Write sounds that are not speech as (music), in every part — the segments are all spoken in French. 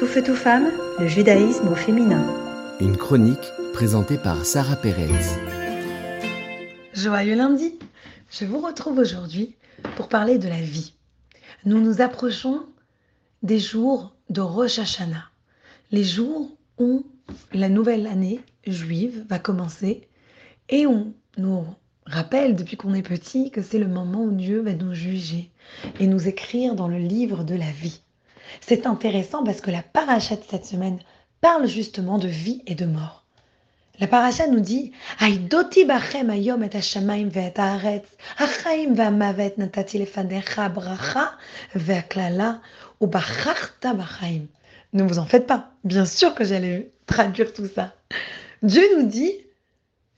Tout feu, tout femme, le judaïsme au féminin. Une chronique présentée par Sarah Pérez. Joyeux lundi Je vous retrouve aujourd'hui pour parler de la vie. Nous nous approchons des jours de Rosh Hashanah, les jours où la nouvelle année juive va commencer et on nous rappelle depuis qu'on est petit que c'est le moment où Dieu va nous juger et nous écrire dans le livre de la vie. C'est intéressant parce que la paracha de cette semaine parle justement de vie et de mort. La paracha nous dit Aïdoti bachem ayom et hashamaim haaretz ve'amavet natati lefanecha bracha bachaim. Ne vous en faites pas. Bien sûr que j'allais traduire tout ça. Dieu nous dit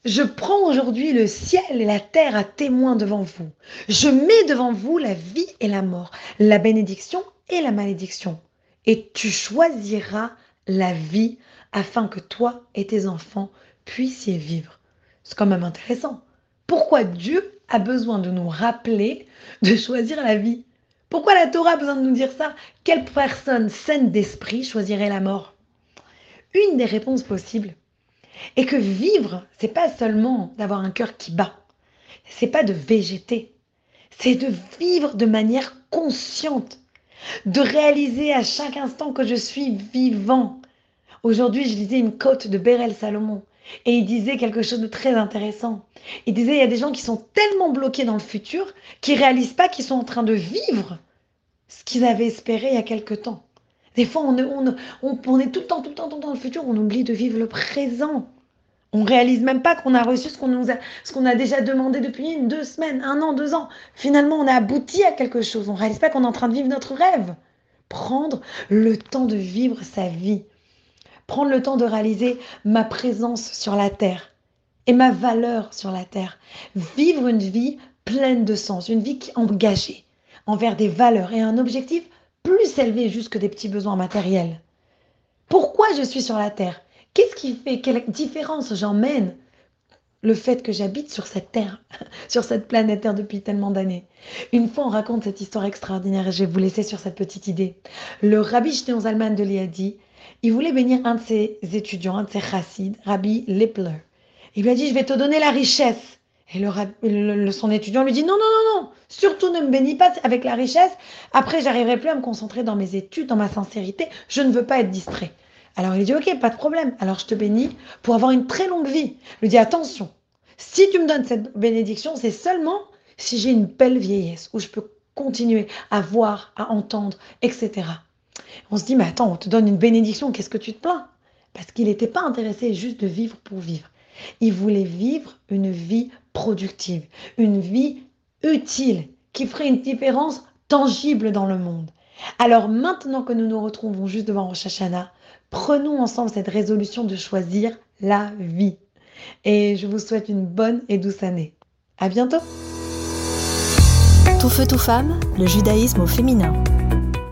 je prends aujourd'hui le ciel et la terre à témoin devant vous. Je mets devant vous la vie et la mort, la bénédiction la malédiction. Et tu choisiras la vie afin que toi et tes enfants puissiez vivre. C'est quand même intéressant. Pourquoi Dieu a besoin de nous rappeler de choisir la vie? Pourquoi la Torah a besoin de nous dire ça? Quelle personne saine d'esprit choisirait la mort? Une des réponses possibles et que vivre, c'est pas seulement d'avoir un cœur qui bat. C'est pas de végéter. C'est de vivre de manière consciente. De réaliser à chaque instant que je suis vivant. Aujourd'hui, je lisais une côte de Bérel Salomon. Et il disait quelque chose de très intéressant. Il disait, il y a des gens qui sont tellement bloqués dans le futur qu'ils réalisent pas qu'ils sont en train de vivre ce qu'ils avaient espéré il y a quelque temps. Des fois, on, on, est tout le temps, tout le temps, tout le temps dans le futur, on oublie de vivre le présent. On réalise même pas qu'on a reçu ce qu'on a, déjà demandé depuis une, deux semaines, un an, deux ans. Finalement, on a abouti à quelque chose. On réalise pas qu'on est en train de vivre notre rêve. Prendre le temps de vivre sa vie. Prendre le temps de réaliser ma présence sur la terre et ma valeur sur la terre. Vivre une vie pleine de sens, une vie engagée envers des valeurs et un objectif plus élevé juste que des petits besoins matériels. Pourquoi je suis sur la Terre? Qu'est-ce qui fait Quelle différence j'emmène le fait que j'habite sur cette Terre, (laughs) sur cette planète Terre depuis tellement d'années? Une fois, on raconte cette histoire extraordinaire et je vais vous laisser sur cette petite idée. Le rabbi Shneon Zalman de Liadi, il voulait bénir un de ses étudiants, un de ses chassides, Rabbi Lepler. Il lui a dit, je vais te donner la richesse. Et le, son étudiant lui dit non, non, non, non, surtout ne me bénis pas avec la richesse. Après, j'arriverai plus à me concentrer dans mes études, dans ma sincérité. Je ne veux pas être distrait. Alors il dit ok, pas de problème. Alors je te bénis pour avoir une très longue vie. Il lui dit attention, si tu me donnes cette bénédiction, c'est seulement si j'ai une belle vieillesse où je peux continuer à voir, à entendre, etc. On se dit mais attends, on te donne une bénédiction, qu'est-ce que tu te plains? Parce qu'il n'était pas intéressé juste de vivre pour vivre. Il voulait vivre une vie productive, une vie utile, qui ferait une différence tangible dans le monde. Alors maintenant que nous nous retrouvons juste devant Rosh Hashanah, prenons ensemble cette résolution de choisir la vie. Et je vous souhaite une bonne et douce année. À bientôt! Tout feu, tout femme, le judaïsme au féminin.